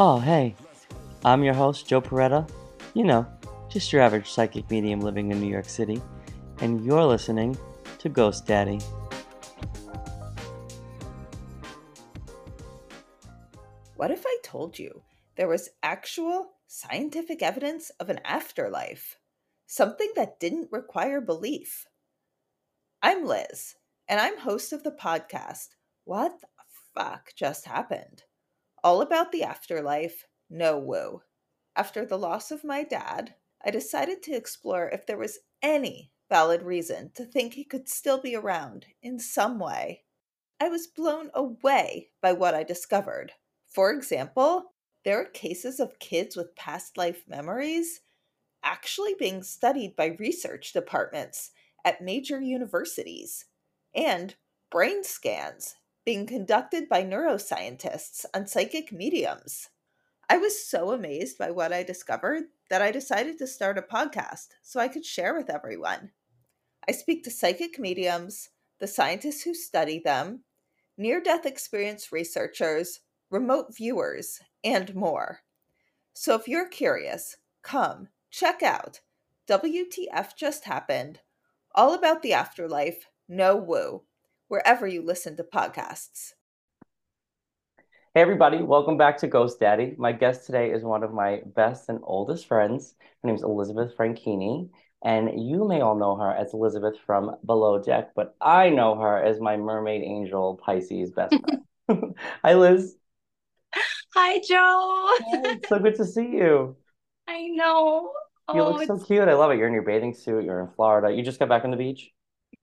Oh, hey. I'm your host, Joe Perretta. You know, just your average psychic medium living in New York City. And you're listening to Ghost Daddy. What if I told you there was actual scientific evidence of an afterlife? Something that didn't require belief. I'm Liz, and I'm host of the podcast, What the Fuck Just Happened? All about the afterlife, no woo. After the loss of my dad, I decided to explore if there was any valid reason to think he could still be around in some way. I was blown away by what I discovered. For example, there are cases of kids with past life memories actually being studied by research departments at major universities, and brain scans being conducted by neuroscientists on psychic mediums. I was so amazed by what I discovered that I decided to start a podcast so I could share with everyone. I speak to psychic mediums, the scientists who study them, near death experience researchers, remote viewers, and more. So if you're curious, come check out WTF Just Happened, all about the afterlife, no woo, wherever you listen to podcasts. Hey, everybody, welcome back to Ghost Daddy. My guest today is one of my best and oldest friends. Her name is Elizabeth Frankini, and you may all know her as Elizabeth from Below Deck, but I know her as my mermaid angel Pisces best friend. Hi, Liz. Hi, Joe. So good to see you. I know. You Oh, look so it's cute. I love it. You're in your bathing suit. You're in Florida. You just got back on the beach?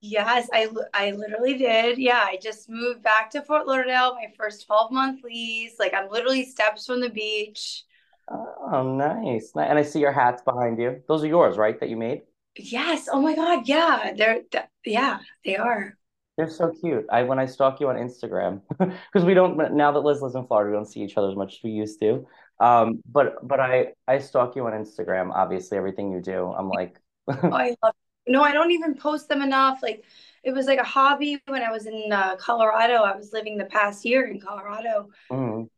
Yes, I I literally did. Yeah, I just moved back to Fort Lauderdale, my first 12 month lease. Like I'm literally steps from the beach. Oh, nice. And I see your hats behind you. Those are yours, right? That you made? Yes. Oh my God. Yeah. They're th yeah, they are. They're so cute. I when I stalk you on Instagram, because we don't now that Liz lives in Florida, we don't see each other as much as we used to. Um, but but I I stalk you on Instagram. Obviously, everything you do, I'm like, Oh, I love No, I don't even post them enough. Like it was like a hobby when I was in uh, Colorado. I was living the past year in Colorado. mm.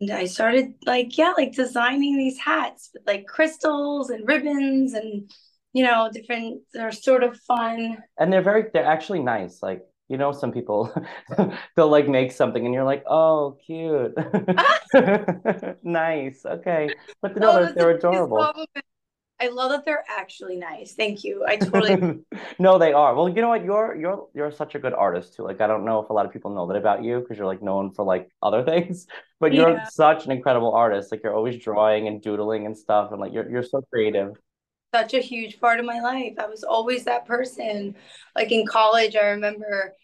And I started like, yeah, like designing these hats with like crystals and ribbons and, you know, different, they're sort of fun. And they're very they're actually nice. Like you know, some people they'll like make something, and you're like, oh, cute, nice, okay. But no, Oh, they're they're adorable. I love that they're actually nice. Thank you. I totally, No, they are. Well, you know what? You're you're you're such a good artist too. Like I don't know if a lot of people know that about you because you're like known for like other things, but you're yeah, such an incredible artist. Like you're always drawing and doodling and stuff, and like you're you're so creative. such a huge part of my life. I was always that person. Like in college, I remember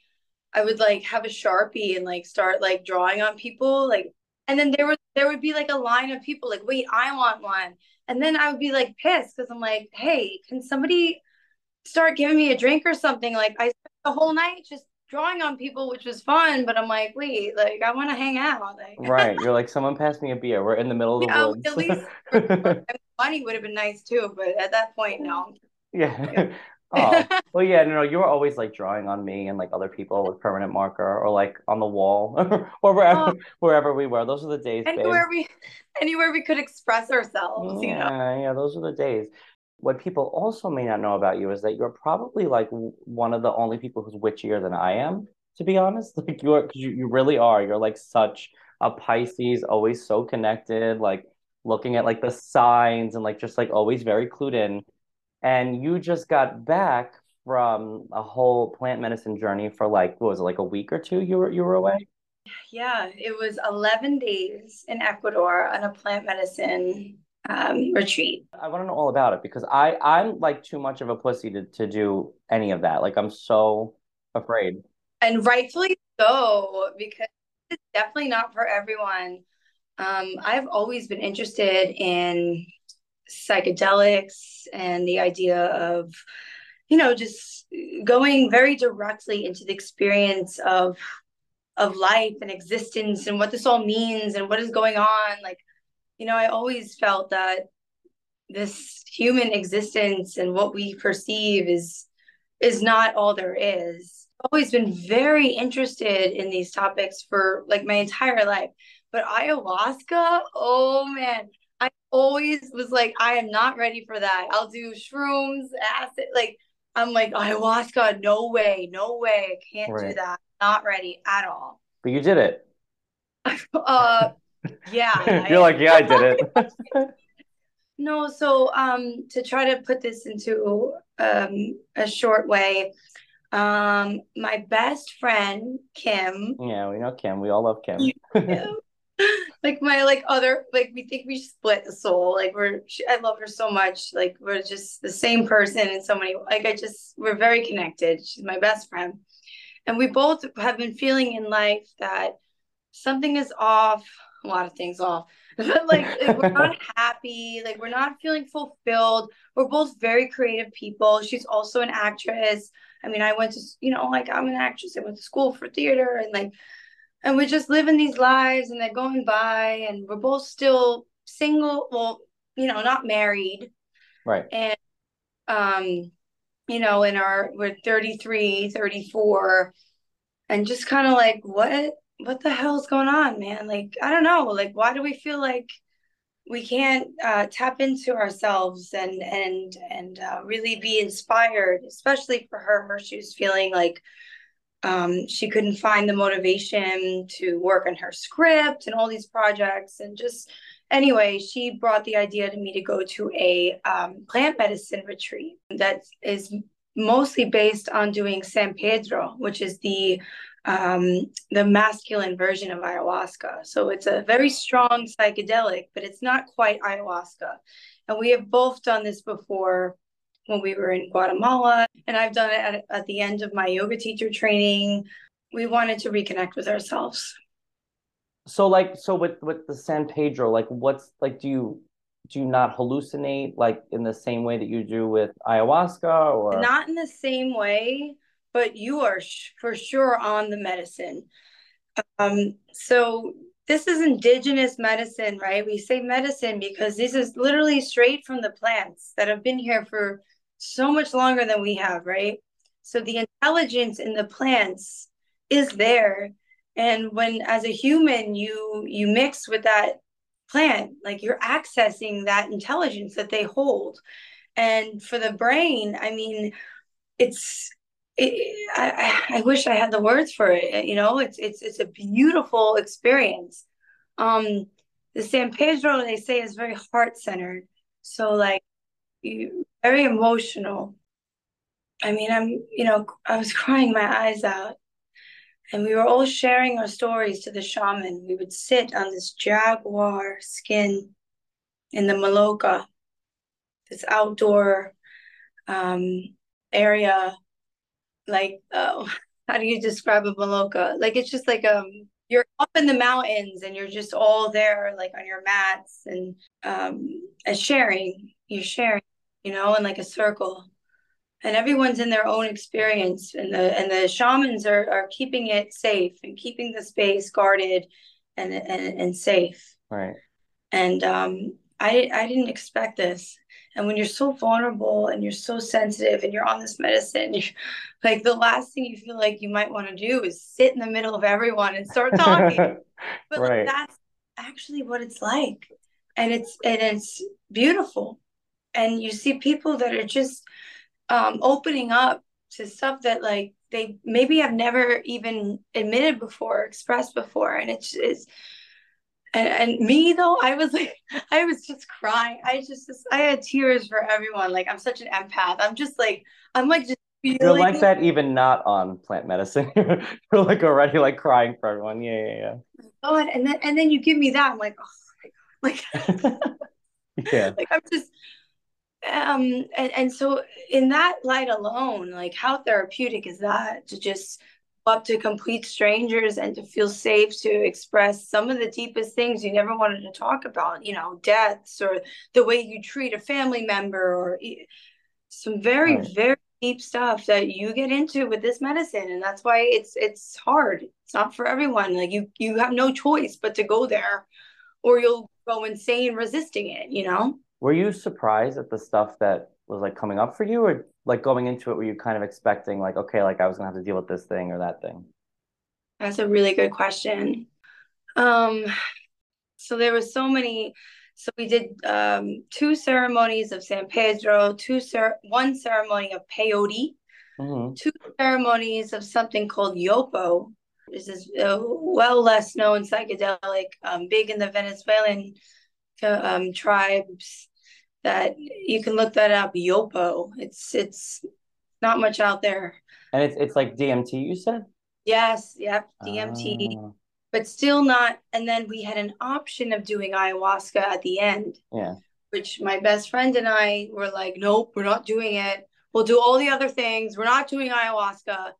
I would like have a Sharpie and like start like drawing on people. Like, and then there was there would be like a line of people like, wait, I want one. And then I would be like pissed because I'm like, hey, can somebody start giving me a drink or something. Like I spent the whole night just drawing on people, which was fun, but I'm like, wait, like I want to hang out. Like Right. You're like, someone pass me a beer. We're in the middle of yeah, the at least woods. money would have been nice too, but at that point, no. Yeah. Oh, well, yeah, no, no, you were always like drawing on me and like other people with permanent marker or like on the wall or wherever Oh, wherever we were. Those are the days, babe. anywhere we anywhere we could express ourselves, you know. Yeah, yeah, those are the days. What people also may not know about you is that you're probably like one of the only people who's witchier than I am, to be honest. Like you're, 'cause you, you really are. You're like such a Pisces, always so connected, like looking at like the signs and like just like always very clued in. And you just got back from a whole plant medicine journey for like, what was it, like a week or two you were you were away? Yeah, it was 11 days in Ecuador on a plant medicine um, retreat. I want to know all about it because I I'm like too much of a pussy to to do any of that. Like I'm so afraid. And rightfully so, because it's definitely not for everyone. Um, I've always been interested in psychedelics and the idea of, you know, just going very directly into the experience of of life and existence and what this all means and what is going on. Like, you know, I always felt that this human existence and what we perceive is is not all there is. Always been very interested in these topics for like my entire life. But ayahuasca, oh man, always was like, I am not ready for that. I'll do shrooms, acid, like I'm like ayahuasca, no way, no way, I can't right. do that. Not ready at all. But you did it. uh, yeah. You're like, yeah, I did it. no, so um, to try to put this into um a short way, um, my best friend Kim. Yeah, we know Kim. We all love Kim. Like my like other like we think we split the soul. Like we're she, I love her so much. Like we're just the same person in so many. Like I just we're very connected. She's my best friend, and we both have been feeling in life that something is off. A lot of things off. But like, like we're not happy. Like we're not feeling fulfilled. We're both very creative people. She's also an actress I mean, I went to, you know, like I'm an actress. I went to school for theater and like, and we're just living these lives and they're going by and we're both still single. Well, you know, not married. Right. And, um, you know, in our, we're 33, 34 and just kind of like, what, what the hell's going on, man? Like, I don't know. Like, why do we feel like, we can't uh, tap into ourselves and and and uh, really be inspired, especially for her. She was feeling like um, she couldn't find the motivation to work on her script and all these projects, and just anyway, she brought the idea to me to go to a um, plant medicine retreat that is mostly based on doing San Pedro, which is the um, the masculine version of ayahuasca. So it's a very strong psychedelic, but it's not quite ayahuasca. And we have both done this before when we were in Guatemala, and I've done it at, at the end of my yoga teacher training. We wanted to reconnect with ourselves. So, like, so with with the San Pedro, like, what's like, do you do you not hallucinate like in the same way that you do with ayahuasca, or not in the same way? but you are sh- for sure on the medicine. Um, so this is indigenous medicine, right? We say medicine because this is literally straight from the plants that have been here for so much longer than we have, right? So the intelligence in the plants is there. And when as a human you you mix with that plant, like you're accessing that intelligence that they hold. And for the brain, I mean, it's it, I, I wish I had the words for it. You know, it's it's it's a beautiful experience. Um, the San Pedro they say is very heart centered, so like you, very emotional. I mean, I'm you know I was crying my eyes out, and we were all sharing our stories to the shaman. We would sit on this jaguar skin in the Maloka, this outdoor um, area like uh, how do you describe a Maloka? Like it's just like um you're up in the mountains and you're just all there like on your mats and um sharing you're sharing you know in like a circle and everyone's in their own experience and the and the shamans are are keeping it safe and keeping the space guarded and and, and safe right and um i i didn't expect this and when you're so vulnerable and you're so sensitive and you're on this medicine, you're like the last thing you feel like you might want to do is sit in the middle of everyone and start talking. but right. like, that's actually what it's like. And it's and it's beautiful. And you see people that are just um, opening up to stuff that like they maybe have never even admitted before, expressed before. And it's it's and, and me though i was like i was just crying. I just, just i had tears for everyone. Like i'm such an empath. I'm just like i'm like just feeling... you're like that even not on plant medicine. You're like already like crying for everyone. Yeah yeah yeah. God and then and then you give me that i'm like oh my god like yeah. like i'm just um and, and so in that light alone like how therapeutic is that to just up to complete strangers and to feel safe to express some of the deepest things you never wanted to talk about, you know, deaths or the way you treat a family member or some very, right. very deep stuff that you get into with this medicine. And that's why it's it's hard. It's not for everyone. Like you you have no choice but to go there or you'll go insane resisting it, you know? Were you surprised at the stuff that was like coming up for you or like going into it were you kind of expecting like okay like i was gonna have to deal with this thing or that thing that's a really good question um So there were so many. So we did um, two ceremonies of San Pedro, two cer- one ceremony of peyote, mm-hmm. two ceremonies of something called yopo. This is a well less known psychedelic, um, big in the Venezuelan um, tribes. That you can look that up. Yopo. It's it's not much out there. And it's it's like DMT. You said. Yes. Yep. DMT. Ah but still not. And then we had an option of doing ayahuasca at the end. Yeah. Which my best friend and I were like, nope, we're not doing it. We'll do all the other things. We're not doing ayahuasca.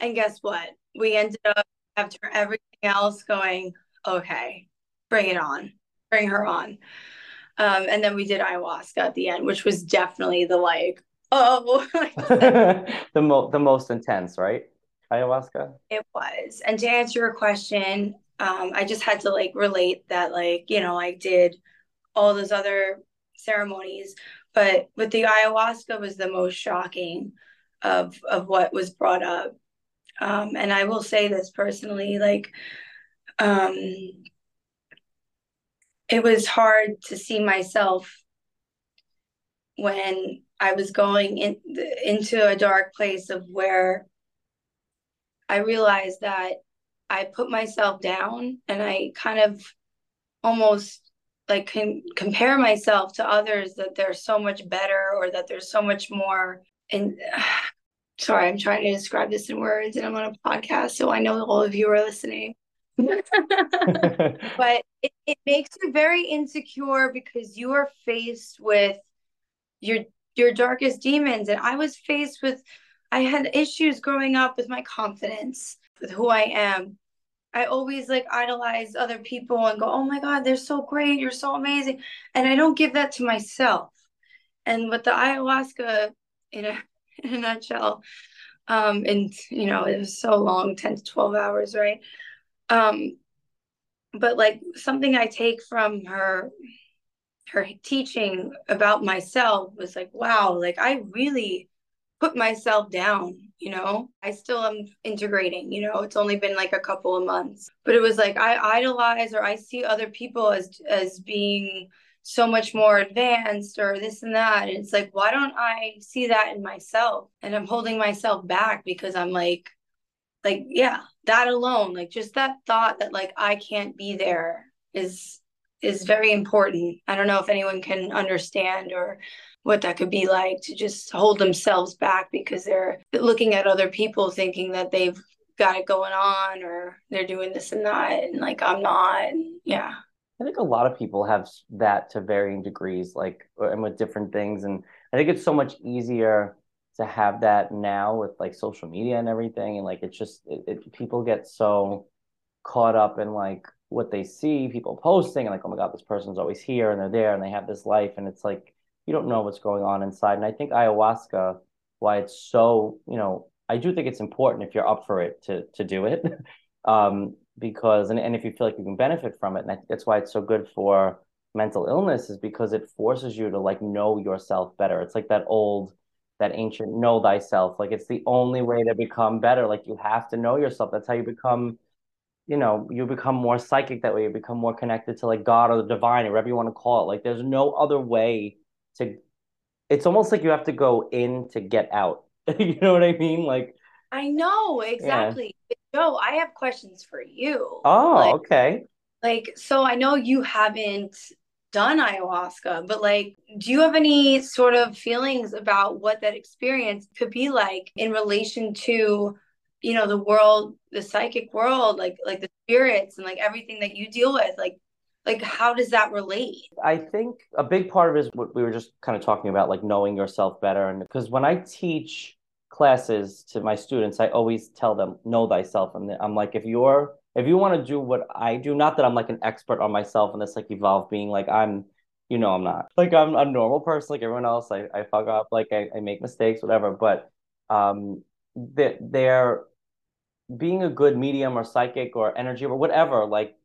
And guess what? We ended up after everything else going, okay, bring it on, bring her on. Um, and then we did ayahuasca at the end, which was definitely the like, oh, the mo- the most intense, right? ayahuasca? It was. And to answer your question, um, I just had to like relate that, like, you know, I did all those other ceremonies, but with the ayahuasca was the most shocking of of what was brought up. Um, and I will say this personally, like, um, it was hard to see myself when I was going in, into a dark place of where I realized that I put myself down and I kind of almost like can compare myself to others that they're so much better or that there's so much more and sorry i'm trying to describe this in words and i'm on a podcast so i know all of you are listening but it, it makes you very insecure because you are faced with your your darkest demons and i was faced with I had issues growing up with my confidence, with who I am. I always like idolize other people and go, oh my God, they're so great. You're so amazing. And I don't give that to myself. And with the ayahuasca, in a, in a nutshell, um, and you know, it was so long 10 to 12 hours, right? Um, but like something I take from her her teaching about myself was like, wow, like I really put myself down you know? I still am integrating you know? It's only been like a couple of months. But it was like i idolize or i see other people as as being so much more advanced or this and that. And it's like why don't i see that in myself? And i'm holding myself back because i'm like like yeah that alone like just that thought that like i can't be there is is very important. I don't know if anyone can understand or what that could be like to just hold themselves back because they're looking at other people thinking that they've got it going on or they're doing this and that and like I'm not. Yeah. I think a lot of people have that to varying degrees like uh, and with different things. And I think it's so much easier to have that now with like social media and everything and like it's just it, it people get so caught up in like what they see people posting and like oh my god this person's always here and they're there and they have this life and it's like you don't know what's going on inside. And I think ayahuasca, why it's so, you know, I do think it's important if you're up for it to to do it. um, because and, and if you feel like you can benefit from it. And I think that's why it's so good for mental illness, is because it forces you to like know yourself better. It's like that old that ancient know thyself. Like it's the only way to become better. Like you have to know yourself. That's how you become you know, you become more psychic that way. You become more connected to like God or the divine, or whatever you want to call it. Like there's no other way to it's almost like you have to go in to get out. you know what I mean? Like I know exactly. Yeah. Joe, I have questions for you. Oh, like, okay. Like, so I know you haven't done ayahuasca, but like, do you have any sort of feelings about what that experience could be like in relation to, you know, the world, the psychic world, like like the spirits and like everything that you deal with? Like, like how does that relate? I think a big part of it is what we were just kind of talking about like knowing yourself better. And because when i teach classes to my students i always tell them know thyself. And i'm like if you're if you want to do what i do not that i'm like an expert on myself and this like evolve being like i'm you know i'm not. Like i'm a normal person like everyone else i, I fuck up like I, I make mistakes whatever but um that they're being a good medium or psychic or energy or whatever like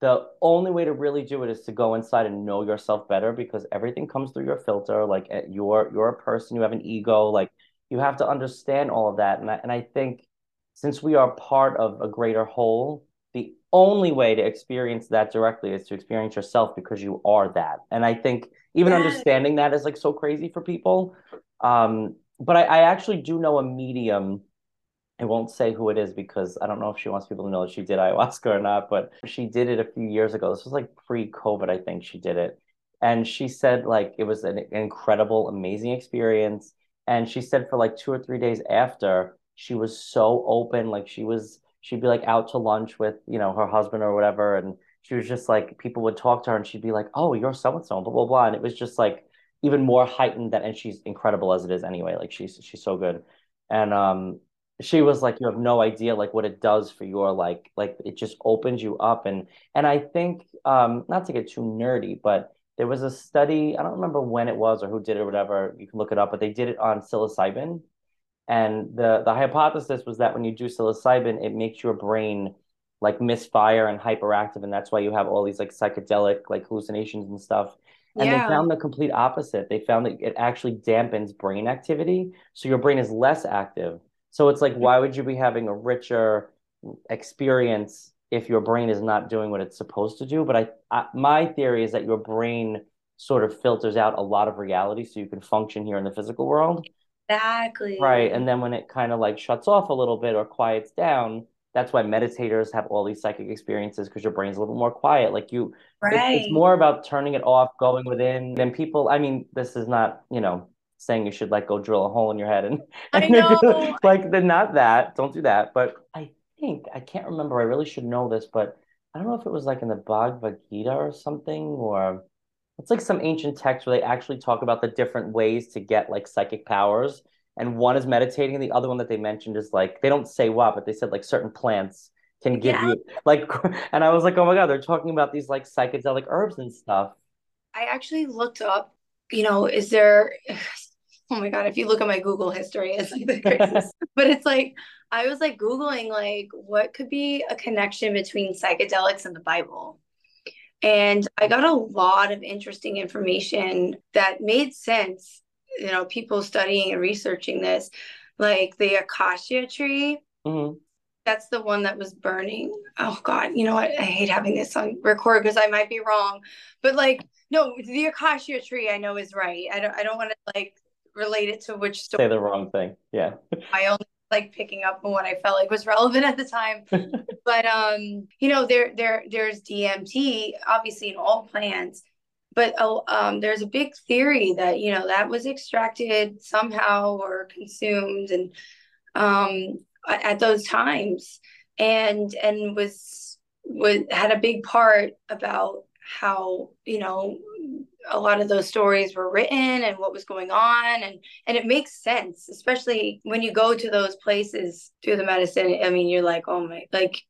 the only way to really do it is to go inside and know yourself better because everything comes through your filter like eh, you're you're a person you have an ego like you have to understand all of that and I, and I think since we are part of a greater whole only way to experience that directly is to experience yourself because you are that. And I think even yes. understanding that is like so crazy for people. Um, but I, I actually do know a medium. I won't say who it is because I don't know if she wants people to know that she did ayahuasca or not, but she did it a few years ago. This was like pre COVID, I think she did it. And she said like it was an incredible, amazing experience. And she said for like two or three days after, she was so open. Like she was, she'd be like out to lunch with, you know, her husband or whatever. And she was just like, people would talk to her and she'd be like, oh, you're so and so, blah, blah, blah. And it was just like even more heightened than, and she's incredible as it is anyway. Like she's, she's so good. And, um, she was like, you have no idea like what it does for your like, like it just opens you up. And, and I think, um, not to get too nerdy, but there was a study, I don't remember when it was or who did it or whatever, you can look it up, but they did it on psilocybin. And the, the hypothesis was that when you do psilocybin, it makes your brain like misfire and hyperactive. And that's why you have all these like psychedelic like hallucinations and stuff. And yeah. they found the complete opposite. They found that it actually dampens brain activity. So your brain is less active. So it's like, why would you be having a richer experience if your brain is not doing what it's supposed to do. But I, I, my theory is that your brain sort of filters out a lot of reality so you can function here in the physical world. Exactly. Right. And then when it kind of like shuts off a little bit or quiets down, that's why meditators have all these psychic experiences because your brain's a little more quiet. Like you, right. it's, it's more about turning it off, going within. Then people, I mean, this is not, you know, saying you should like go drill a hole in your head and, and I know. like then not that don't do that but i think I can't remember. I really should know this, but I don't know if it was like in the Bhagavad Gita or something, or it's like some ancient text where they actually talk about the different ways to get like psychic powers. And one is meditating, and the other one that they mentioned is like they don't say what, but they said like certain plants can give yeah. you like and I was like, oh my god, they're talking about these like psychedelic herbs and stuff. I actually looked up, you know, is there oh my god, if you look at my Google history, it's like the craziest. but it's like I was like Googling like what could be a connection between psychedelics and the Bible. And I got a lot of interesting information that made sense. You know, people studying and researching this, like the acacia tree. Mm-hmm. That's the one that was burning. Oh God, you know what? I hate having this on record because I might be wrong. But like, no, the acacia tree I know is right. I don't. I don't want to like relate it to which story. Say the wrong thing. Yeah. I only like picking up on what I felt like was relevant at the time. but um, you know, there there there's DMT obviously in all plants, but uh, um, there's a big theory that you know that was extracted somehow or consumed and um, at those times and and was was had a big part about how you know a lot of those stories were written and what was going on and and it makes sense especially when you go to those places through the medicine i mean you're like oh my like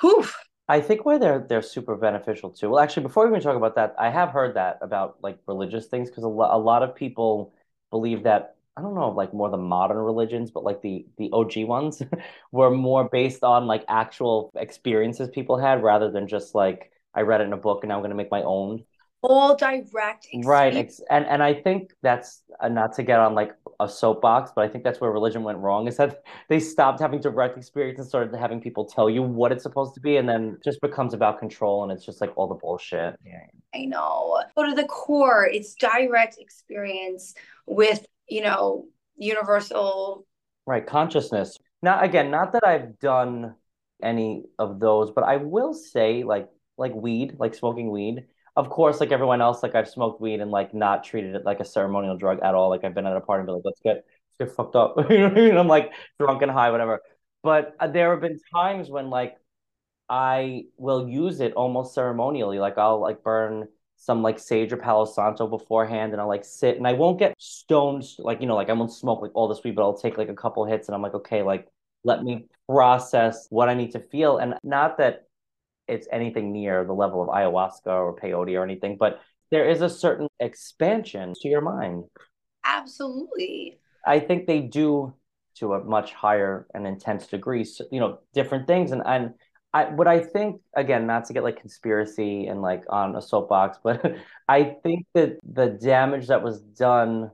whew I think why they're they're super beneficial too. Well, actually, before we even talk about that, I have heard that about like religious things because a, lo- a lot of people believe that I don't know like more the modern religions, but like the the OG ones were more based on like actual experiences people had rather than just like I read it in a book and now I'm going to make my own all direct experience. right and and i think that's uh, not to get on like a soapbox but i think that's where religion went wrong is that they stopped having direct experience and started having people tell you what it's supposed to be and then just becomes about control and it's just like all the bullshit. Yeah i know. But to the core. It's direct experience with you know universal right consciousness. Now again not that i've done any of those but i will say like like weed like smoking weed of course, like everyone else, like I've smoked weed and like not treated it like a ceremonial drug at all. Like I've been at a party and be like, let's get let's get fucked up. you know what I mean? I'm like drunk and high, whatever. But uh, there have been times when like I will use it almost ceremonially. Like I'll like burn some like sage or palo santo beforehand and I'll like sit and I won't get stoned like you know like I won't smoke like all this weed but I'll take like a couple hits and I'm like okay like let me process what I need to feel and not that it's anything near the level of ayahuasca or peyote or anything, but there is a certain expansion to your mind. Absolutely. I think they do to a much higher and intense degree, so, you know, different things. And, and I, what I think, again, not to get like conspiracy and like on a soapbox, but I think that the damage that was done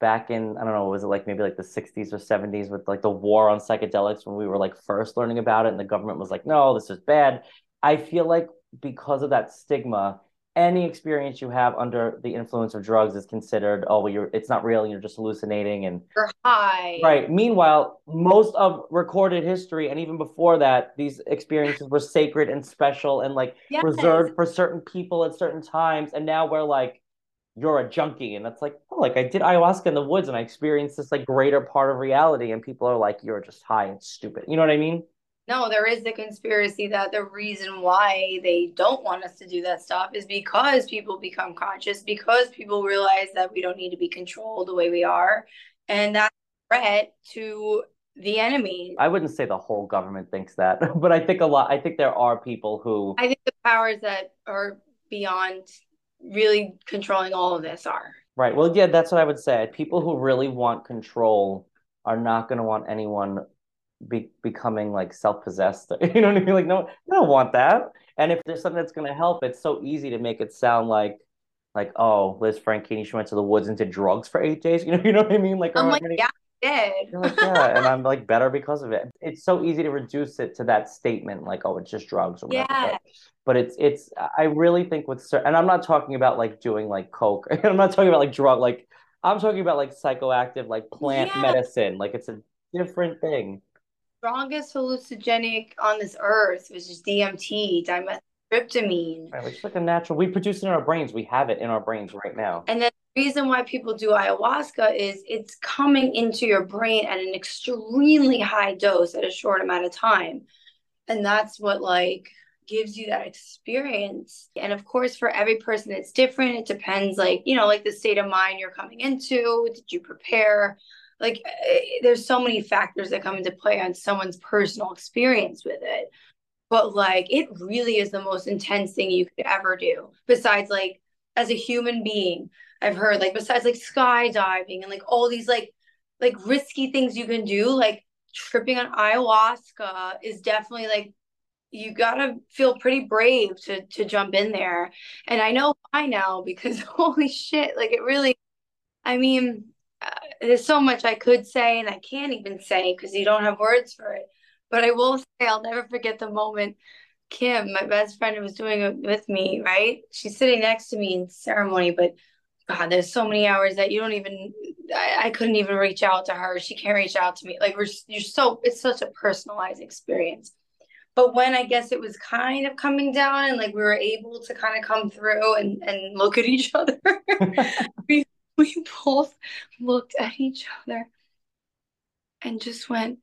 back in, I don't know, was it like maybe like the 60s or 70s with like the war on psychedelics when we were like first learning about it and the government was like, no, this is bad. I feel like because of that stigma, any experience you have under the influence of drugs is considered oh well you're it's not real you're just hallucinating and you're high. Right. Meanwhile most of recorded history and even before that these experiences were sacred and special and like yes. reserved for certain people at certain times. And now we're like you're a junkie. And it's like oh like i did ayahuasca in the woods and i experienced this like greater part of reality. And people are like you're just high and stupid. You know what i mean no, there is the conspiracy that the reason why they don't want us to do that stuff is because people become conscious, because people realize that we don't need to be controlled the way we are. And that's a threat to the enemy. I wouldn't say the whole government thinks that, but I think a lot, I think there are people who. I think the powers that are beyond really controlling all of this are. Right. Well, yeah, that's what I would say. People who really want control are not going to want anyone be, becoming like self-possessed you know what i mean like no i don't want that and if there's something that's going to help it's so easy to make it sound like like oh liz frankini she went to the woods and did drugs for eight days you know you know what i mean like i'm like gonna... yeah did. like, yeah, and I'm like better because of it. It's so easy to reduce it to that statement, like, oh, it's just drugs or whatever. Yeah. But, but it's it's I really think with certain and I'm not talking about like doing like coke. I'm not talking about like drug like I'm talking about like psychoactive like plant yeah. medicine. Like it's a different thing strongest hallucinogenic on this earth, which is DMT, dimethyltryptamine. Right, which is like a natural. We produce it in our brains. We have it in our brains right now. And then the reason why people do ayahuasca is it's coming into your brain at an extremely high dose at a short amount of time, and that's what like gives you that experience. And of course, for every person, it's different. It depends, like, you know, like the state of mind you're coming into. Did you prepare? Like eh, there's so many factors that come into play on someone's personal experience with it. But like it really is the most intense thing you could ever do. Besides like as a human being i've heard like besides like skydiving and like all these like like risky things you can do like tripping on ayahuasca is definitely like you gotta feel pretty brave to to jump in there. And i know why now because holy shit like it really i mean there's so much I could say and I can't even say because you don't have words for it. But I will say I'll never forget the moment Kim, my best friend who was doing it with me, right? She's sitting next to me in ceremony, but God, there's so many hours that you don't even I, I couldn't even reach out to her. She can't reach out to me. Like we're you're so it's such a personalized experience. But when I guess it was kind of coming down and like we were able to kind of come through and, and look at each other, we we both looked at each other and just went,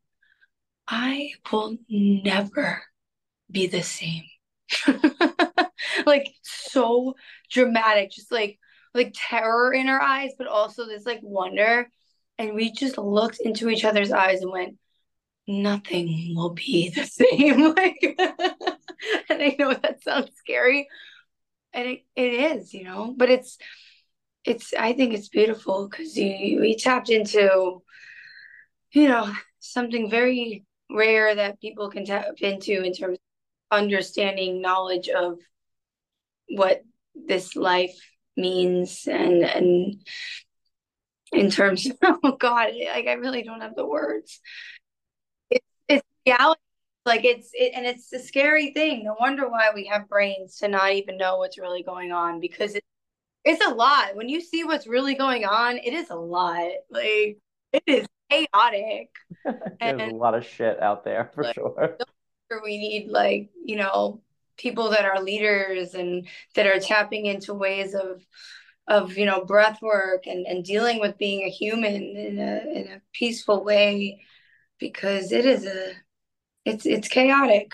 I will never be the same. like so dramatic, just like like terror in our eyes, but also this like wonder. And we just looked into each other's eyes and went, nothing will be the same. like and I know that sounds scary. And it, it is, you know, but it's it's I think it's beautiful because you we tapped into, you know, something very rare that people can tap into in terms of understanding knowledge of what this life means and and in terms of oh god like i really don't have the words. It's it's reality. Like it's it, and it's a scary thing. No wonder why we have brains to not even know what's really going on because it it's a lot. When you see what's really going on, it is a lot. Like it is chaotic. There's and, a lot of shit out there for like, sure. We need like, you know, people that are leaders and that are tapping into ways of of you know breath work and, and dealing with being a human in a in a peaceful way because it is a it's it's chaotic.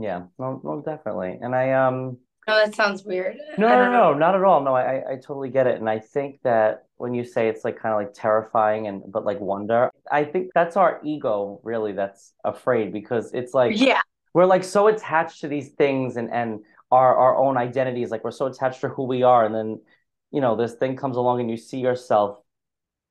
Yeah, well, well definitely. And I um no, that sounds weird. No, no, no, not at all. No, I, I totally get it. And I think that when you say it's like kind of like terrifying and but like wonder, I think that's our ego really that's afraid because it's like yeah, we're like so attached to these things and and our our own identities. Like we're so attached to who we are, and then you know this thing comes along and you see yourself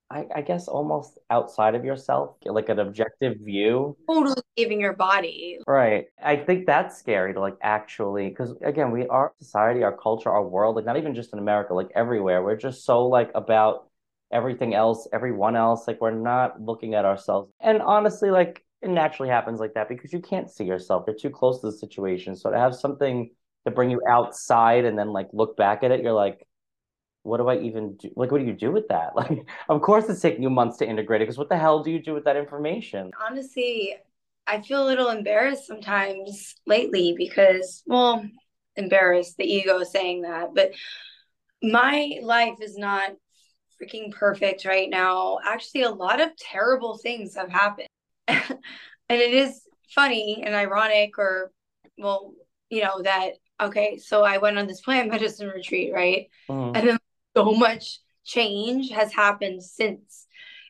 I, I guess almost outside of yourself, like an objective view. Totally leaving your body. Right. I think that's scary to like actually, because again, we are society, our culture, our world, like not even just in America, like everywhere, we're just so like about everything else, everyone else. Like we're not looking at ourselves. And honestly, like it naturally happens like that because you can't see yourself. You're too close to the situation. So to have something to bring you outside and then like look back at it, you're like, what do I even do? Like, what do you do with that? Like, of course, it's taking you months to integrate it because what the hell do you do with that information? Honestly, I feel a little embarrassed sometimes lately because, well, embarrassed, the ego saying that, but my life is not freaking perfect right now. Actually, a lot of terrible things have happened. and it is funny and ironic, or, well, you know, that, okay, so I went on this plant medicine retreat, right? Mm. And then so much change has happened since.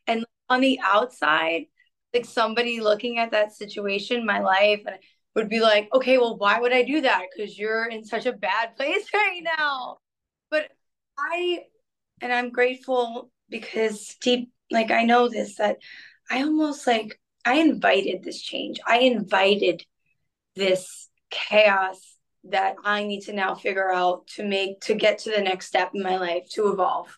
And on the outside, like somebody looking at that situation, my life, and would be like, okay, well, why would I do that? Because you're in such a bad place right now. But I, and I'm grateful because deep, like I know this, that I almost like, I invited this change. I invited this chaos that I need to now figure out to make, to get to the next step in my life, to evolve.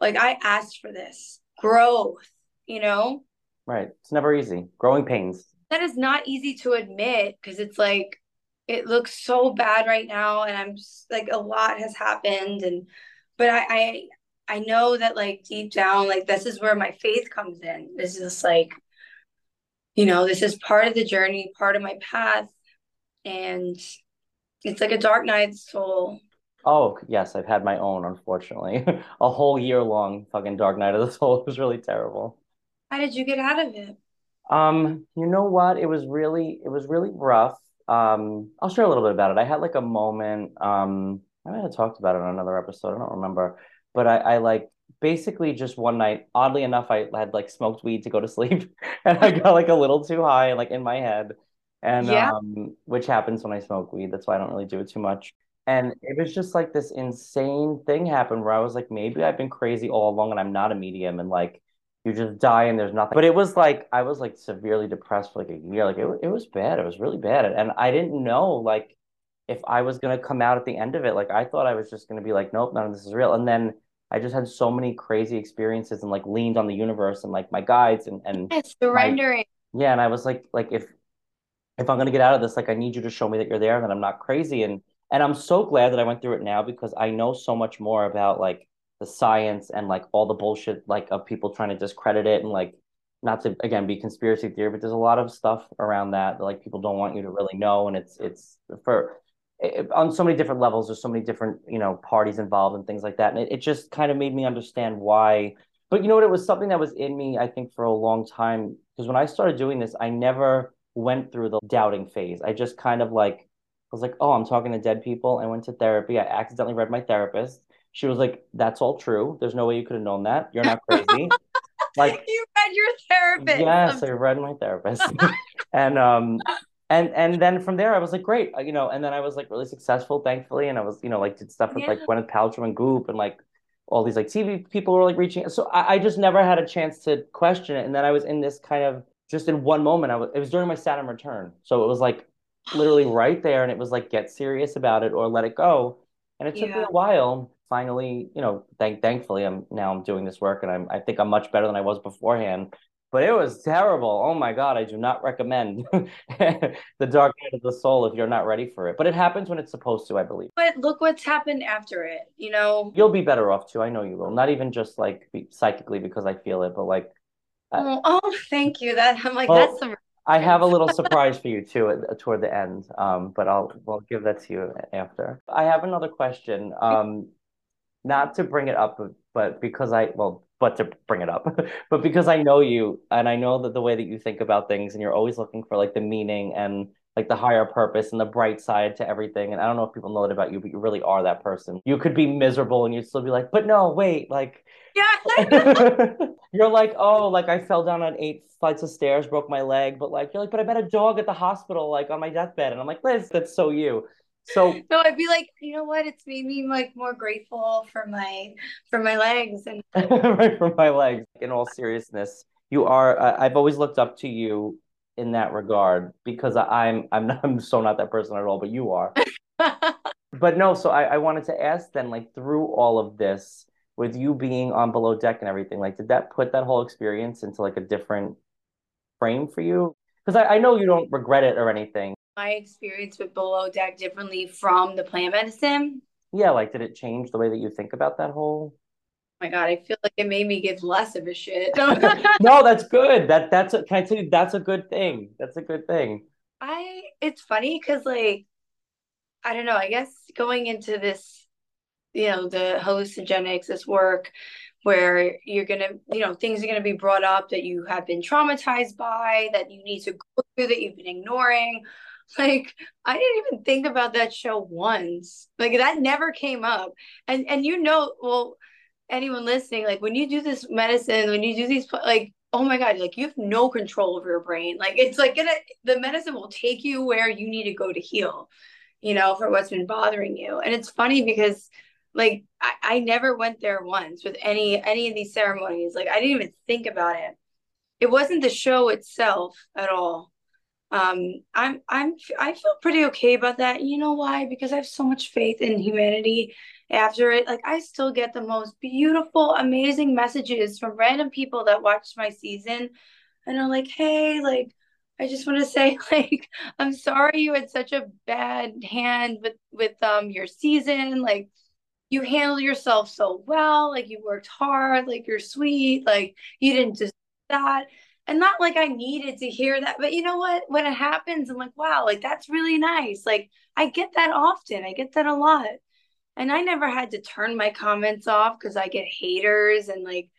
Like I asked for this growth, you know? Right. It's never easy. Growing pains. That is not easy to admit because it's like it looks so bad right now and I'm just, like a lot has happened and but I, I I know that like deep down like this is where my faith comes in. This is just like you know, this is part of the journey, part of my path and it's like a dark night soul. Oh, yes, I've had my own, unfortunately. a whole year long fucking dark night of the soul. It was really terrible. How did you get out of it? Um, you know what? It was really, it was really rough. Um, I'll share a little bit about it. I had like a moment. Um, I might have talked about it on another episode. I don't remember, but I, I like basically just one night. Oddly enough, I had like smoked weed to go to sleep, and I got like a little too high, and like in my head, and yeah. um, which happens when I smoke weed. That's why I don't really do it too much. And it was just like this insane thing happened where I was like, maybe I've been crazy all along, and I'm not a medium, and like you just die and there's nothing. But it was like I was like severely depressed for like a year. Like it, it was bad. It was really bad. And I didn't know like if I was gonna come out at the end of it. Like I thought I was just gonna be like, nope, none of this is real. And then I just had so many crazy experiences and like leaned on the universe and like my guides and and surrendering. My, yeah, and I was like, like if if I'm gonna get out of this, like I need you to show me that you're there and that I'm not crazy. And and I'm so glad that I went through it now because I know so much more about like the science and like all the bullshit like of people trying to discredit it and like not to again be conspiracy theory, but there's a lot of stuff around that, that like people don't want you to really know, and it's it's for it, on so many different levels. There's so many different you know parties involved and things like that, and it, it just kind of made me understand why. But you know what? It was something that was in me, I think, for a long time. Because when I started doing this, I never went through the doubting phase. I just kind of like I was like, oh, I'm talking to dead people. I went to therapy. I accidentally read my therapist she was like, "That's all true. There's no way you could have known that. You're not crazy." like you read your therapist. Yes, I read my therapist, and um, and and then from there I was like, great, uh, you know. And then I was like really successful, thankfully, and I was you know like did stuff with yeah. like Gwyneth Paltrow and Goop and like all these like TV people were like reaching. So I, I just never had a chance to question it. And then I was in this kind of just in one moment. I was it was during my Saturn return, so it was like literally right there, and it was like get serious about it or let it go. And it took yeah. me a while finally, you know, thank thankfully I'm now I'm doing this work and I'm I think I'm much better than I was beforehand. But it was terrible. Oh my God, I do not recommend the dark night of the soul if you're not ready for it. But it happens when it's supposed to, I believe. But look what's happened after it, you know. You'll be better off too. I know you will. Not even just like psychically because I feel it, but like Oh, oh thank you. That I'm like well, that's some I have a little surprise for you too at, toward the end, um, but I'll we'll give that to you after. I have another question. Um, not to bring it up, but because I, well, but to bring it up, but because I know you and I know that the way that you think about things and you're always looking for like the meaning and like the higher purpose and the bright side to everything. And I don't know if people know that about you, but you really are that person. You could be miserable and you'd still be like, but no, wait, like, yeah. you're like, oh, like I fell down on eight flights of stairs, broke my leg, but like, you're like, but I met a dog at the hospital, like on my deathbed. And I'm like, Liz, that's so you. So no, I'd be like, you know what? It's made me like more grateful for my for my legs and right for my legs. In all seriousness, you are. Uh, I've always looked up to you in that regard because I'm I'm not, I'm so not that person at all, but you are. but no, so I, I wanted to ask then, like through all of this, with you being on below deck and everything, like did that put that whole experience into like a different frame for you? because I, I know you don't regret it or anything. My experience with below deck differently from the plant medicine. Yeah, like did it change the way that you think about that whole? My God, I feel like it made me give less of a shit. no, that's good. That that's a, can I tell you that's a good thing. That's a good thing. I it's funny because like I don't know, I guess going into this, you know, the hallucinogenics, this work where you're gonna, you know, things are gonna be brought up that you have been traumatized by, that you need to go through, that you've been ignoring. Like I didn't even think about that show once. Like that never came up. And and you know, well, anyone listening, like when you do this medicine, when you do these like oh my god like you have no control over your brain. Like it's like gonna the medicine will take you where you need to go to heal you know for what's been bothering you. And it's funny because like I, I never went there once with any any of these ceremonies. Like i didn't even think about it. It wasn't the show itself at all um i'm i'm i feel pretty okay about that. You know why? Because i have so much faith in humanity after it. Like i still get the most beautiful amazing messages from random people that watched my season and are like hey like i just want to say like i'm sorry you had such a bad hand with with um your season. Like you handled yourself so well. Like you worked hard. Like you're sweet. Like you didn't just that and not like i needed to hear that but you know what when it happens i'm like wow like that's really nice like i get that often i get that a lot and I never had to turn my comments off because I get haters and like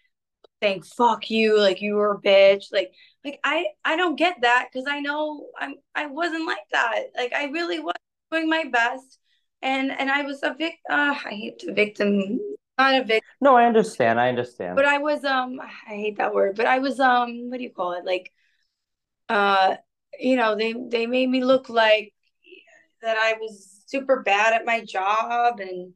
saying fuck you, like you were a bitch. Like like I I don't get that because I know I'm I wasn't like that. Like I really was doing my best. And and I was a victim uh, I hate to victim not a victim. No, I understand. I understand. But I was um I hate that word, but I was um what do you call it? Like uh you know, they they made me look like that I was super bad at my job and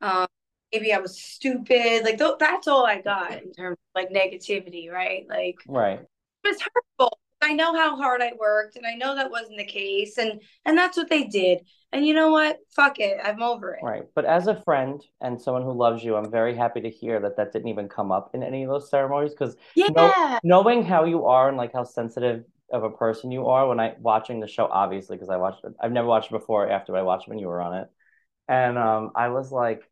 um, maybe I was stupid. Like th- that's all I got in terms of like negativity, right? Like right. It was hurtful. I know how hard I worked and I know that wasn't the case and and that's what they did. And you know what? Fuck it. I'm over it. Right. But as a friend and someone who loves you, I'm very happy to hear that that didn't even come up in any of those ceremonies because yeah. Know, knowing how you are and like how sensitive of a person you are when I watching the show, obviously, because I watched it. I've never watched it before after I watched when you were on it. And um, I was like,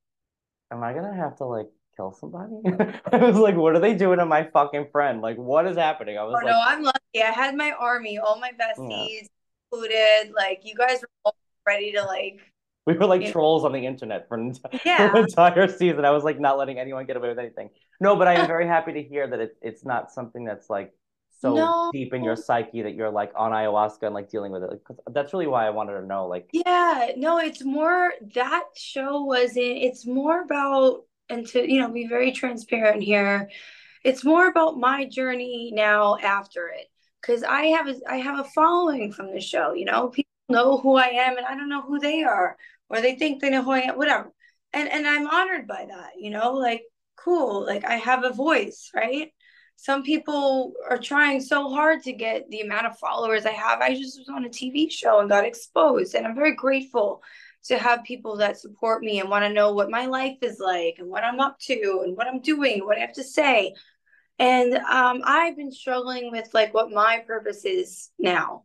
Am I gonna have to like kill somebody? I was like, what are they doing to my fucking friend? Like, what is happening? I was oh, like, no, I'm lucky. I had my army, all my besties yeah. included. Like, you guys were all ready to like. We were like trolls know. on the internet for an, yeah. entire season. I was like not letting anyone get away with anything. No, but I am very happy to hear that it, it's not something that's like so no. deep in your psyche that you're like on ayahuasca and like dealing with it like, that's really why i wanted to know like yeah no it's more that show wasn't it's more about and to you know be very transparent here it's more about my journey now after it. Because i have a i have a following from the show you know? People know who i am and i don't know who they are or they think they know who i am whatever. And and i'm honored by that you know? Like cool like i have a voice right? Some people are trying so hard to get the amount of followers I have. I just was on a TV show and got exposed, and I'm very grateful to have people that support me and want to know what my life is like and what I'm up to and what I'm doing, what I have to say. And um, I've been struggling with like what my purpose is now.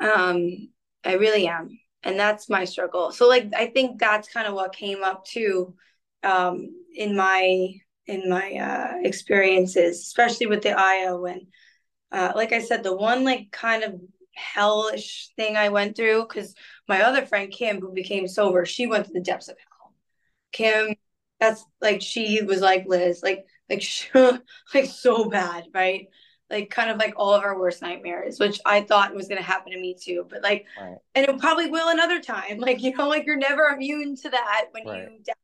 Um, I really am, and that's my struggle. So like I think that's kind of what came up too um, in my in my uh, experiences, especially with the Aya. When, uh, like I said, the one like kind of hellish thing I went through because my other friend Kim, who became sober, she went to the depths of hell. Kim, that's like she was like Liz, like like she, like so bad, right? Like kind of like all of our worst nightmares, which I thought was gonna happen to me too. But like, right. and it probably will another time. Like you know, like you're never immune to that when right. you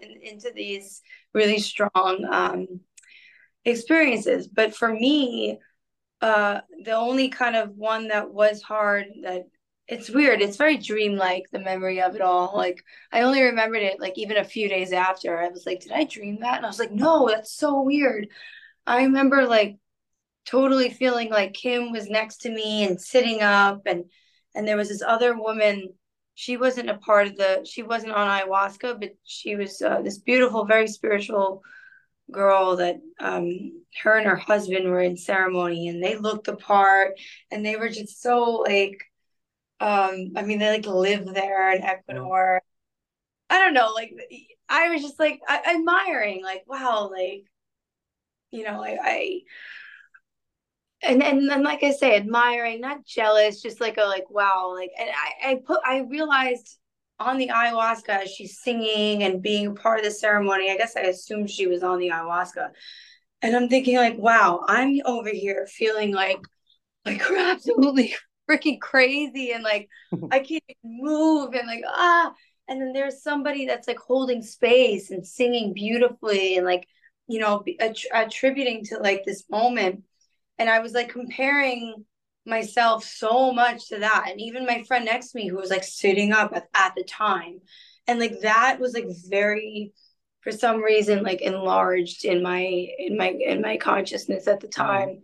in, into these really strong um, experiences. But for me, uh, the only kind of one that was hard that it's weird. It's very dreamlike, the memory of it all. Like I only remembered it like even a few days after. I was like, did I dream that? And I was like, no, that's so weird. I remember like totally feeling like Kim was next to me and sitting up and and there was this other woman she wasn't a part of the she wasn't on ayahuasca but she was uh, this beautiful very spiritual girl that um her and her husband were in ceremony and they looked the part and they were just so like um I mean they like live there in Ecuador. I don't know, like I was just like I, admiring, like wow, like you know, I, I and, and and like I say, admiring, not jealous, just like a like wow, like and I I put I realized on the ayahuasca, she's singing and being part of the ceremony. I guess I assumed she was on the ayahuasca. And I'm thinking like, wow, I'm over here feeling like like we're absolutely freaking crazy and like I can't move and like ah and then there's somebody that's like holding space and singing beautifully and like you know att- attributing to like this moment and I was like comparing myself so much to that. And even my friend next to me who was like sitting up at, at the time. And like that was like very for some reason like enlarged in my in my in my consciousness at the time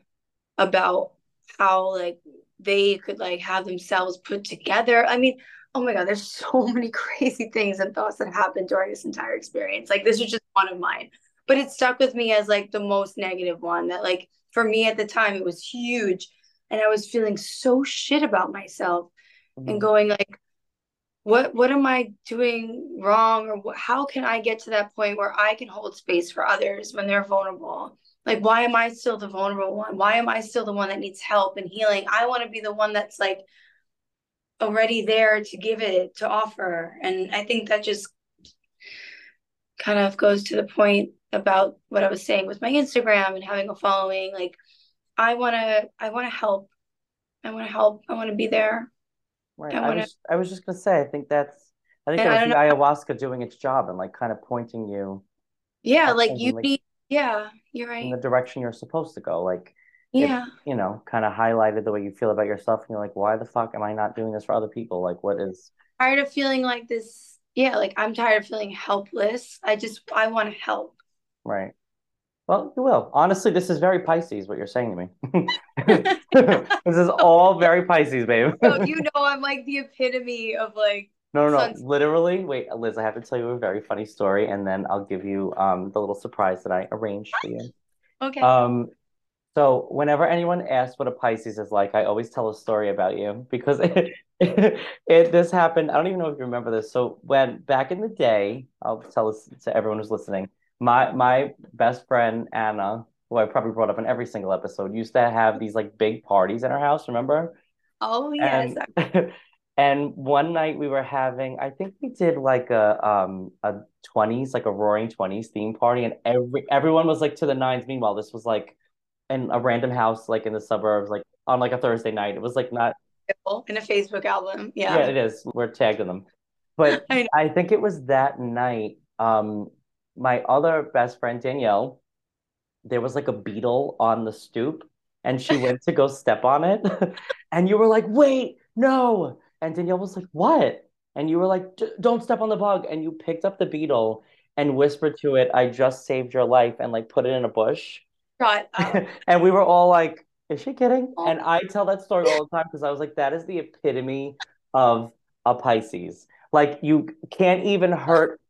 about how like they could like have themselves put together. I mean, oh my god, there's so many crazy things and thoughts that happened during this entire experience. Like this was just one of mine. But it stuck with me as like the most negative one that like for me at the time it was huge and i was feeling so shit about myself mm-hmm. and going like what what am i doing wrong or how can i get to that point where i can hold space for others when they're vulnerable like why am i still the vulnerable one why am i still the one that needs help and healing i want to be the one that's like already there to give it to offer and i think that just kind of goes to the point about what I was saying with my Instagram and having a following. Like, I want to, I want to help. I want to help. I want to be there. Right. I, wanna... I, was, I was just gonna say. I think that's. I think that's the ayahuasca doing its job and like kind of pointing you. Yeah, like you like, need. Yeah, you're right. In the direction you're supposed to go, like. Yeah. It, you know, kind of highlighted the way you feel about yourself, and you're like, why the fuck am I not doing this for other people? Like, what is? Tired of feeling like this. Yeah, like I'm tired of feeling helpless. I just I want to help. Right. Well, you will. Honestly, this is very Pisces, what you're saying to me. this is all very Pisces, babe. so you know I'm like the epitome of like no, no, no. Literally, wait, Liz, I have to tell you a very funny story, and then I'll give you um the little surprise that I arranged for you. Okay. Um, so whenever anyone asks what a Pisces is like, I always tell a story about you because it, it, it this happened. I don't even know if you remember this. So when back in the day, I'll tell this to everyone who's listening my my best friend Anna, who I probably brought up in every single episode, used to have these like big parties in her house. Remember? Oh yes. And, and one night we were having, I think we did like a um a twenties, like a Roaring Twenties theme party, and every everyone was like to the nines. Meanwhile, this was like in a random house, like in the suburbs, like on like a Thursday night. It was like not in a Facebook album. Yeah. Yeah, it is. We're tagged in them. But I, I think it was that night. Um, my other best friend Danielle, there was like a beetle on the stoop and she went to go step on it. and you were like, wait, no. And Danielle was like, what? And you were like, don't step on the bug. And you picked up the beetle and whispered to it, I just saved your life, and like put it in a bush. Right. and we were all like, is she kidding? Oh. And I tell that story all the time because I was like, that is the epitome of a Pisces. Like, you can't even hurt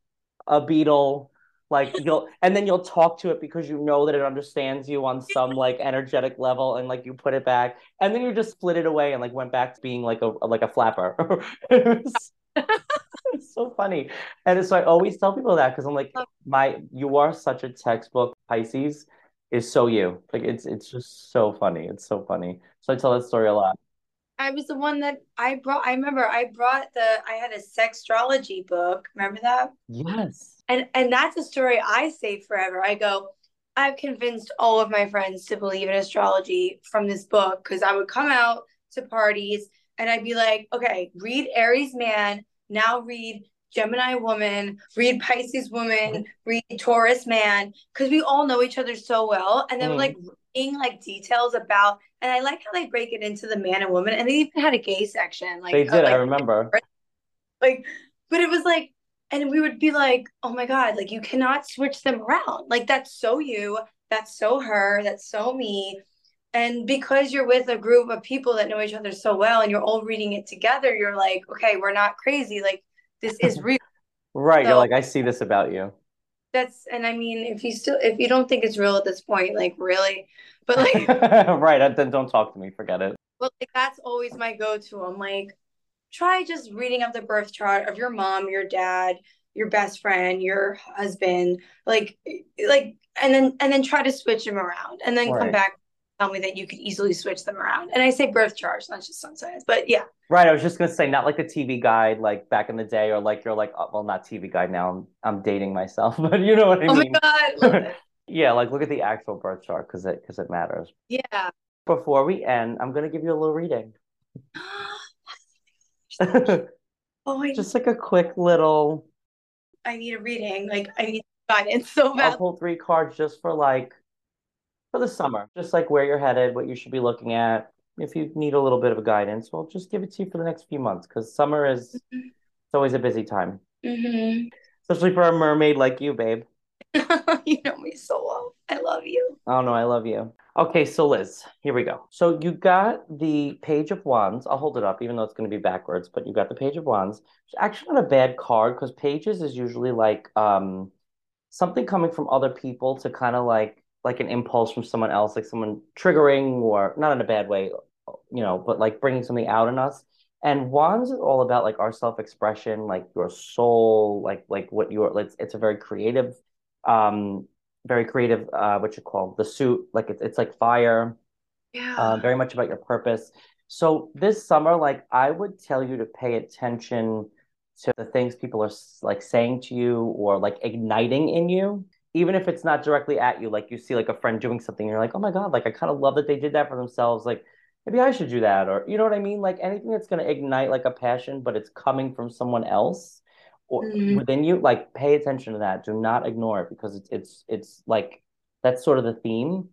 a beetle like you'll and then you'll talk to it because you know that it understands you on some like energetic level and like you put it back and then you just split it away and like went back to being like a like a flapper. It's, it's so funny. And so i always tell people that because i'm like oh. my you are such a textbook pisces is so you. Like it's it's just so funny. It's so funny. So i tell that story a lot I was the one that I brought. I remember I brought the. I had a sextrology book. Remember that? Yes. And and that's a story I say forever. I go. I've convinced all of my friends to believe in astrology from this book because I would come out to parties and I'd be like, okay, read Aries man, now read Gemini woman, read Pisces woman, read Taurus man, because we all know each other so well. And then mm. like like details about, and I like how they break it into the man and woman, and they even had a gay section. Like they did, like, I remember. Like, but it was like, and we would be like, oh my god, like you cannot switch them around. Like that's so you, that's so her, that's so me. And because you're with a group of people that know each other so well, and you're all reading it together, you're like, okay, we're not crazy. Like this is real. right. So, you're like, I see this about you. That's and I mean if you still if you don't think it's real at this point, like really. But like right, then don't talk to me, forget it. But like that's always my go-to. I'm like, try just reading up the birth chart of your mom, your dad, your best friend, your husband, like like and then and then try to switch them around and then right. come back tell me that you could easily switch them around. And I say birth charts, not just sun signs, but yeah. Right. I was just gonna say not like the TV guide like back in the day, or like you're like oh, well not TV guide now. I'm I'm dating myself, but you know what I oh mean. Oh my god. yeah, like look at the actual birth chart because it because it matters. Yeah. Before we end, I'm gonna give you a little reading. oh, just like a quick little. I need a reading. Like I need guidance so bad. I'll pull three cards just for like for the summer, just like where you're headed, what you should be looking at. If you need a little bit of a guidance, we'll just give it to you for the next few months because summer is mm-hmm. it's always a busy time, mm-hmm. especially for a mermaid like you, babe. you know me so well. I love you. Oh no, I love you. Okay, so Liz, here we go. So you got the Page of Wands. I'll hold it up, even though it's going to be backwards, but you got the Page of Wands. It's actually not a bad card because Pages is usually like um something coming from other people to kind of like like an impulse from someone else, like someone triggering or not in a bad way, you know, but like bringing something out in us. And Wands is all about like our self-expression, like your soul, like like what you're. It's it's a very creative um very creative uh what you call the suit like it's, it's like fire yeah uh, very much about your purpose so this summer like i would tell you to pay attention to the things people are like saying to you or like igniting in you even if it's not directly at you like you see like a friend doing something and you're like oh my god like i kind of love that they did that for themselves like maybe i should do that or you know what i mean? Like anything that's going to ignite like a passion but it's coming from someone else or mm-hmm. within you like pay attention to that. Do not ignore it because it's it's it's like that's sort of the theme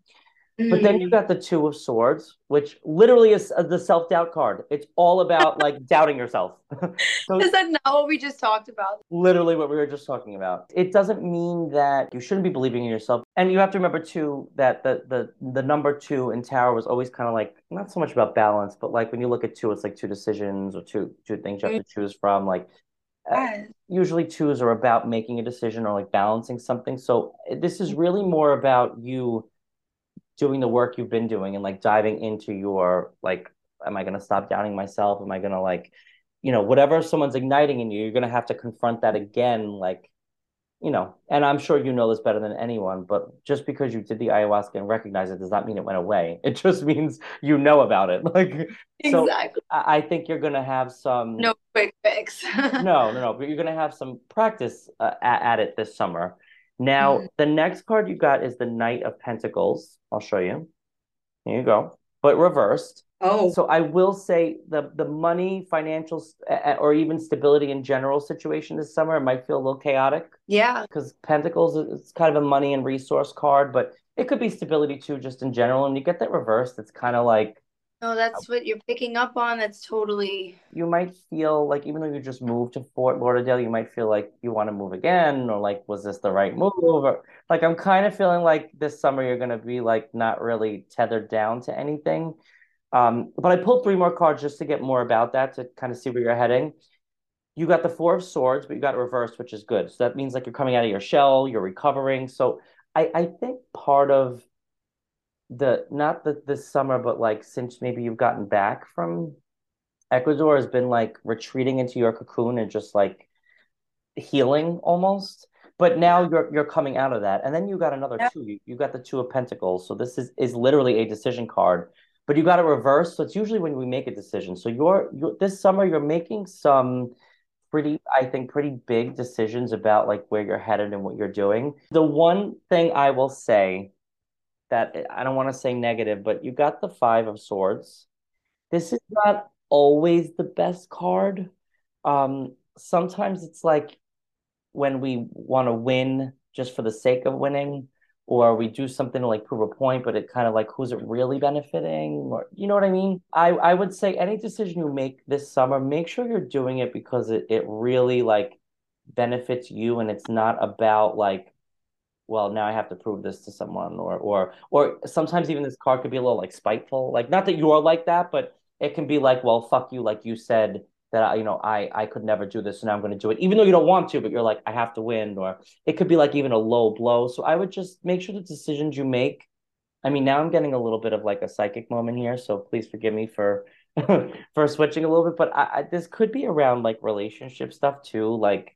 mm-hmm. but then you mm-hmm. got the two of swords which literally is uh, the self-doubt card. It's all about like doubting yourself. So is that not what we just talked about? Literally what we were just talking about. It doesn't mean that you shouldn't be believing in yourself. And you have to remember too that the the the number two in tarot was always kind of like not so much about balance but like when you look at two it's like two decisions or two two things you have to choose from like uh, usually twos are about making a decision or like balancing something. So this is really more about you doing the work you've been doing and like diving into your like, am I going to stop doubting myself? Am I going to like, you know, whatever someone's igniting in you, you're going to have to confront that again, like you know, and I'm sure you know this better than anyone, but just because you did the ayahuasca and recognize it does not mean it went away. It just means you know about it. Like, exactly. So I think you're going to have some. No quick fix. no, no, no. But you're going to have some practice uh, at, at, it this summer. Now, mm. the next card you got is the Knight of Pentacles. I'll show you. Here you go. But reversed. Oh. So I will say the the money, financial, or even stability in general situation this summer might feel a little chaotic. Yeah. Because Pentacles is kind of a money and resource card, but it could be stability too, just in general. And you get that reversed, it's kind of like. Oh, that's what you're picking up on. That's totally. You might feel like even though you just moved to Fort Lauderdale, you might feel like you want to move again, or like, was this the right move? Or like, I'm kind of feeling like this summer you're going to be like not really tethered down to anything um, but I pulled three more cards just to get more about that to kind of see where you're heading. You got the Four of Swords, but you got reversed, which is good. So that means like you're coming out of your shell, you're recovering. So I, I think part of the not the this summer, but like since maybe you've gotten back from Ecuador has been like retreating into your cocoon and just like healing almost. But now you're you're coming out of that. And then you got another yeah. two. You, you got the two of pentacles. So this is is literally a decision card but you got to reverse. So it's usually when we make a decision. So you're, you're this summer you're making some pretty, I think, pretty big decisions about like where you're headed and what you're doing. The one thing I will say that I don't want to say negative, but you got the five of swords. This is not always the best card. Um, sometimes it's like when we want to win just for the sake of winning or we do something to like prove a point, but it kind of like who's it really benefiting? Or you know what I mean? I, I would say any decision you make this summer, make sure you're doing it because it, it really like benefits you and it's not about like, well, now I have to prove this to someone or or or sometimes even this card could be a little like spiteful. Like not that you're like that, but it can be like, well, fuck you, like you said that I, you know I I could never do this and I'm going to do it even though you don't want to but you're like I have to win or it could be like even a low blow so I would just make sure the decisions you make I mean now I'm getting a little bit of like a psychic moment here so please forgive me for for switching a little bit but I, I this could be around like relationship stuff too like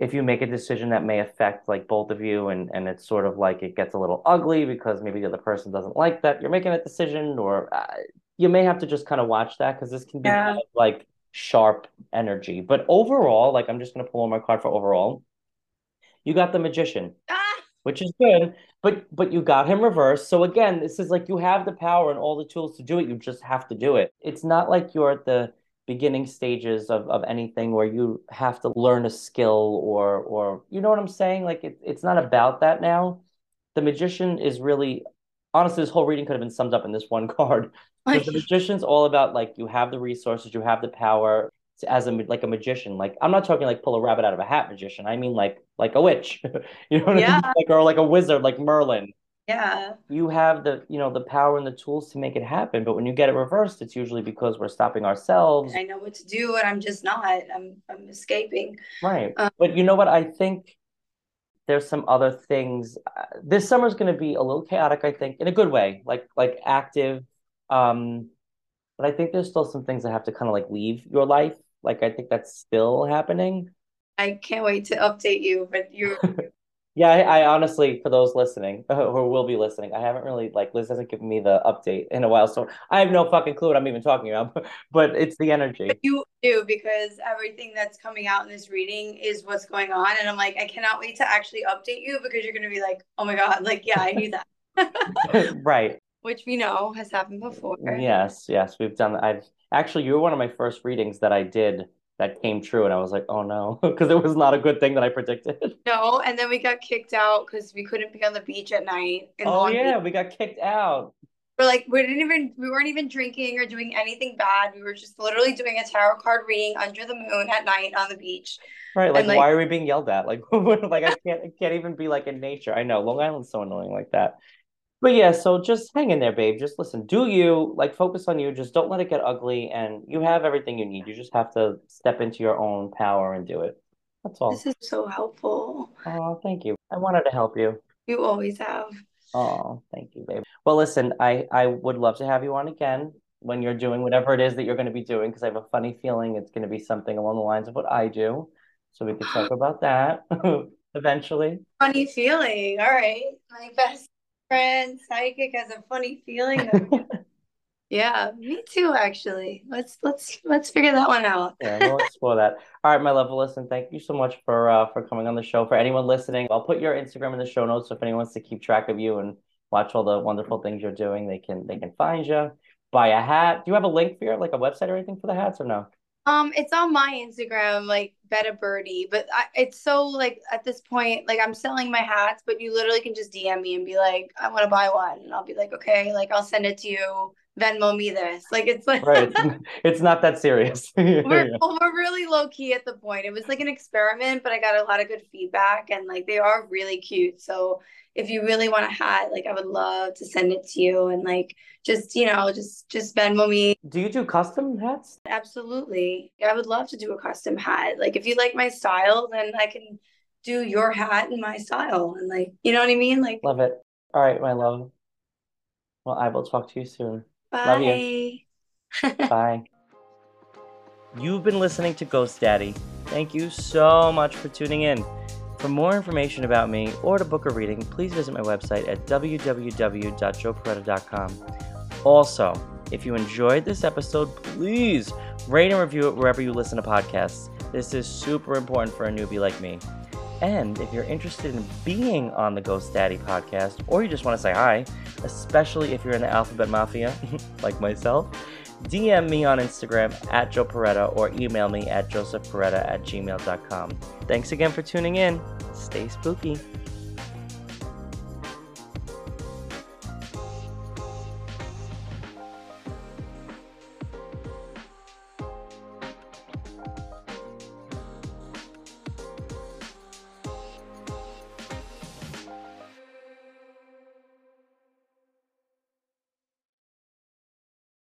if you make a decision that may affect like both of you and and it's sort of like it gets a little ugly because maybe the other person doesn't like that you're making a decision or uh, you may have to just kind of watch that because this can be Yeah. kind of like sharp energy. But overall like i'm just going to pull on my card for overall. You got the magician Ah, which is good but but you got him reversed. So again this is like you have the power and all the tools to do it you just have to do it. It's not like you're at the beginning stages of, of anything where you have to learn a skill or or you know what i'm saying? Like it, it's not about that now. The magician is really honestly this whole reading could have been summed up in this one card. Like, the magician's all about like you have the resources you have the power to, as a like a magician. Like i'm not talking like pull a rabbit out of a hat magician. I mean like like a witch. You know what i mean? Like or like a wizard like merlin yeah. you have the you know the power and the tools to make it happen but when you get it reversed it's usually because we're stopping ourselves. I know what to do and I'm just not. I'm I'm escaping. right. Um, but you know what? I think there's some other things. This summer's going to be a little chaotic i think in a good way like like active. Um but i think there's still some things that have to kind of like leave your life. Like i think that's still happening. I can't wait to update you, but you yeah I, I honestly for those listening who will be listening i haven't really like liz hasn't given me the update in a while so i have no fucking clue what i'm even talking about but it's the energy you do because everything that's coming out in this reading is what's going on and I'm like I cannot wait to actually update you because you're going to be like, "Oh my god, like yeah, I knew that." right Which we know has happened before. Yes, yes, we've done. I've actually, you were one of my first readings that I did that came true, and I was like, oh no, because it was not a good thing that I predicted. No, and then we got kicked out because we couldn't be on the beach at night in Oh Long yeah, Beach. we got kicked out. We're like we didn't even we weren't even drinking or doing anything bad. We were just literally doing a tarot card reading under the moon at night on the beach. Right, like like- why are we being yelled at? Like, like I can't, I can't even be like in nature. I know Long Island's so annoying like that. But yeah, so just hang in there, babe. Just listen. Do you like focus on you? Just don't let it get ugly, and you have everything you need. You just have to step into your own power and do it. That's all. This is so helpful. Oh, thank you. I wanted to help you. You always have. Oh, thank you, babe. Well, listen, I I would love to have you on again when you're doing whatever it is that you're going to be doing because I have a funny feeling it's going to be something along the lines of what I do. So we could talk about that eventually. Funny feeling. All right. My best friend psychic has a funny feeling. of- yeah, me too, actually. Let's let's let's figure that one out. Yeah, we'll explore that. All right, my love. Listen, thank you so much for uh for coming on the show. For anyone listening, I'll put your Instagram in the show notes. So if anyone wants to keep track of you and watch all the wonderful things you're doing, they can they can find you. Buy a hat. Do you have a link for your like a website or anything for the hats or no? Um, it's on my Instagram, like Betta Birdie, but I, it's so like at this point, like I'm selling my hats, but you literally can just DM me and be like, I want to buy one, and I'll be like, okay, like I'll send it to you. Venmo me this. Like it's like Right. It's, not that serious. we're well, we're really low key at the point. It was like an experiment, but I got a lot of good feedback and like they are really cute. So if you really want a hat, like I would love to send it to you and like just, you know, just just Venmo me. Do you do custom hats? Absolutely. I would love to do a custom hat. Like if you like my style, then I can do your hat in my style and like, you know what I mean? Like Love it. All right, my love. Well, I will talk to you soon. Love you. bye. Bye. You've been listening to Ghost Daddy. Thank you so much for tuning in. For more information about me or to book a reading, please visit my website at www.joeperretta.com. Also, if you enjoyed this episode, please rate and review it wherever you listen to podcasts. This is super important for a newbie like me. And if you're interested in being on the Ghost Daddy podcast, or you just want to say hi, especially if you're in the Alphabet Mafia, like myself, DM me on Instagram at Joe Perretta or email me at josephperretta at gmail.com. Thanks again for tuning in. Stay spooky.